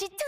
다시 투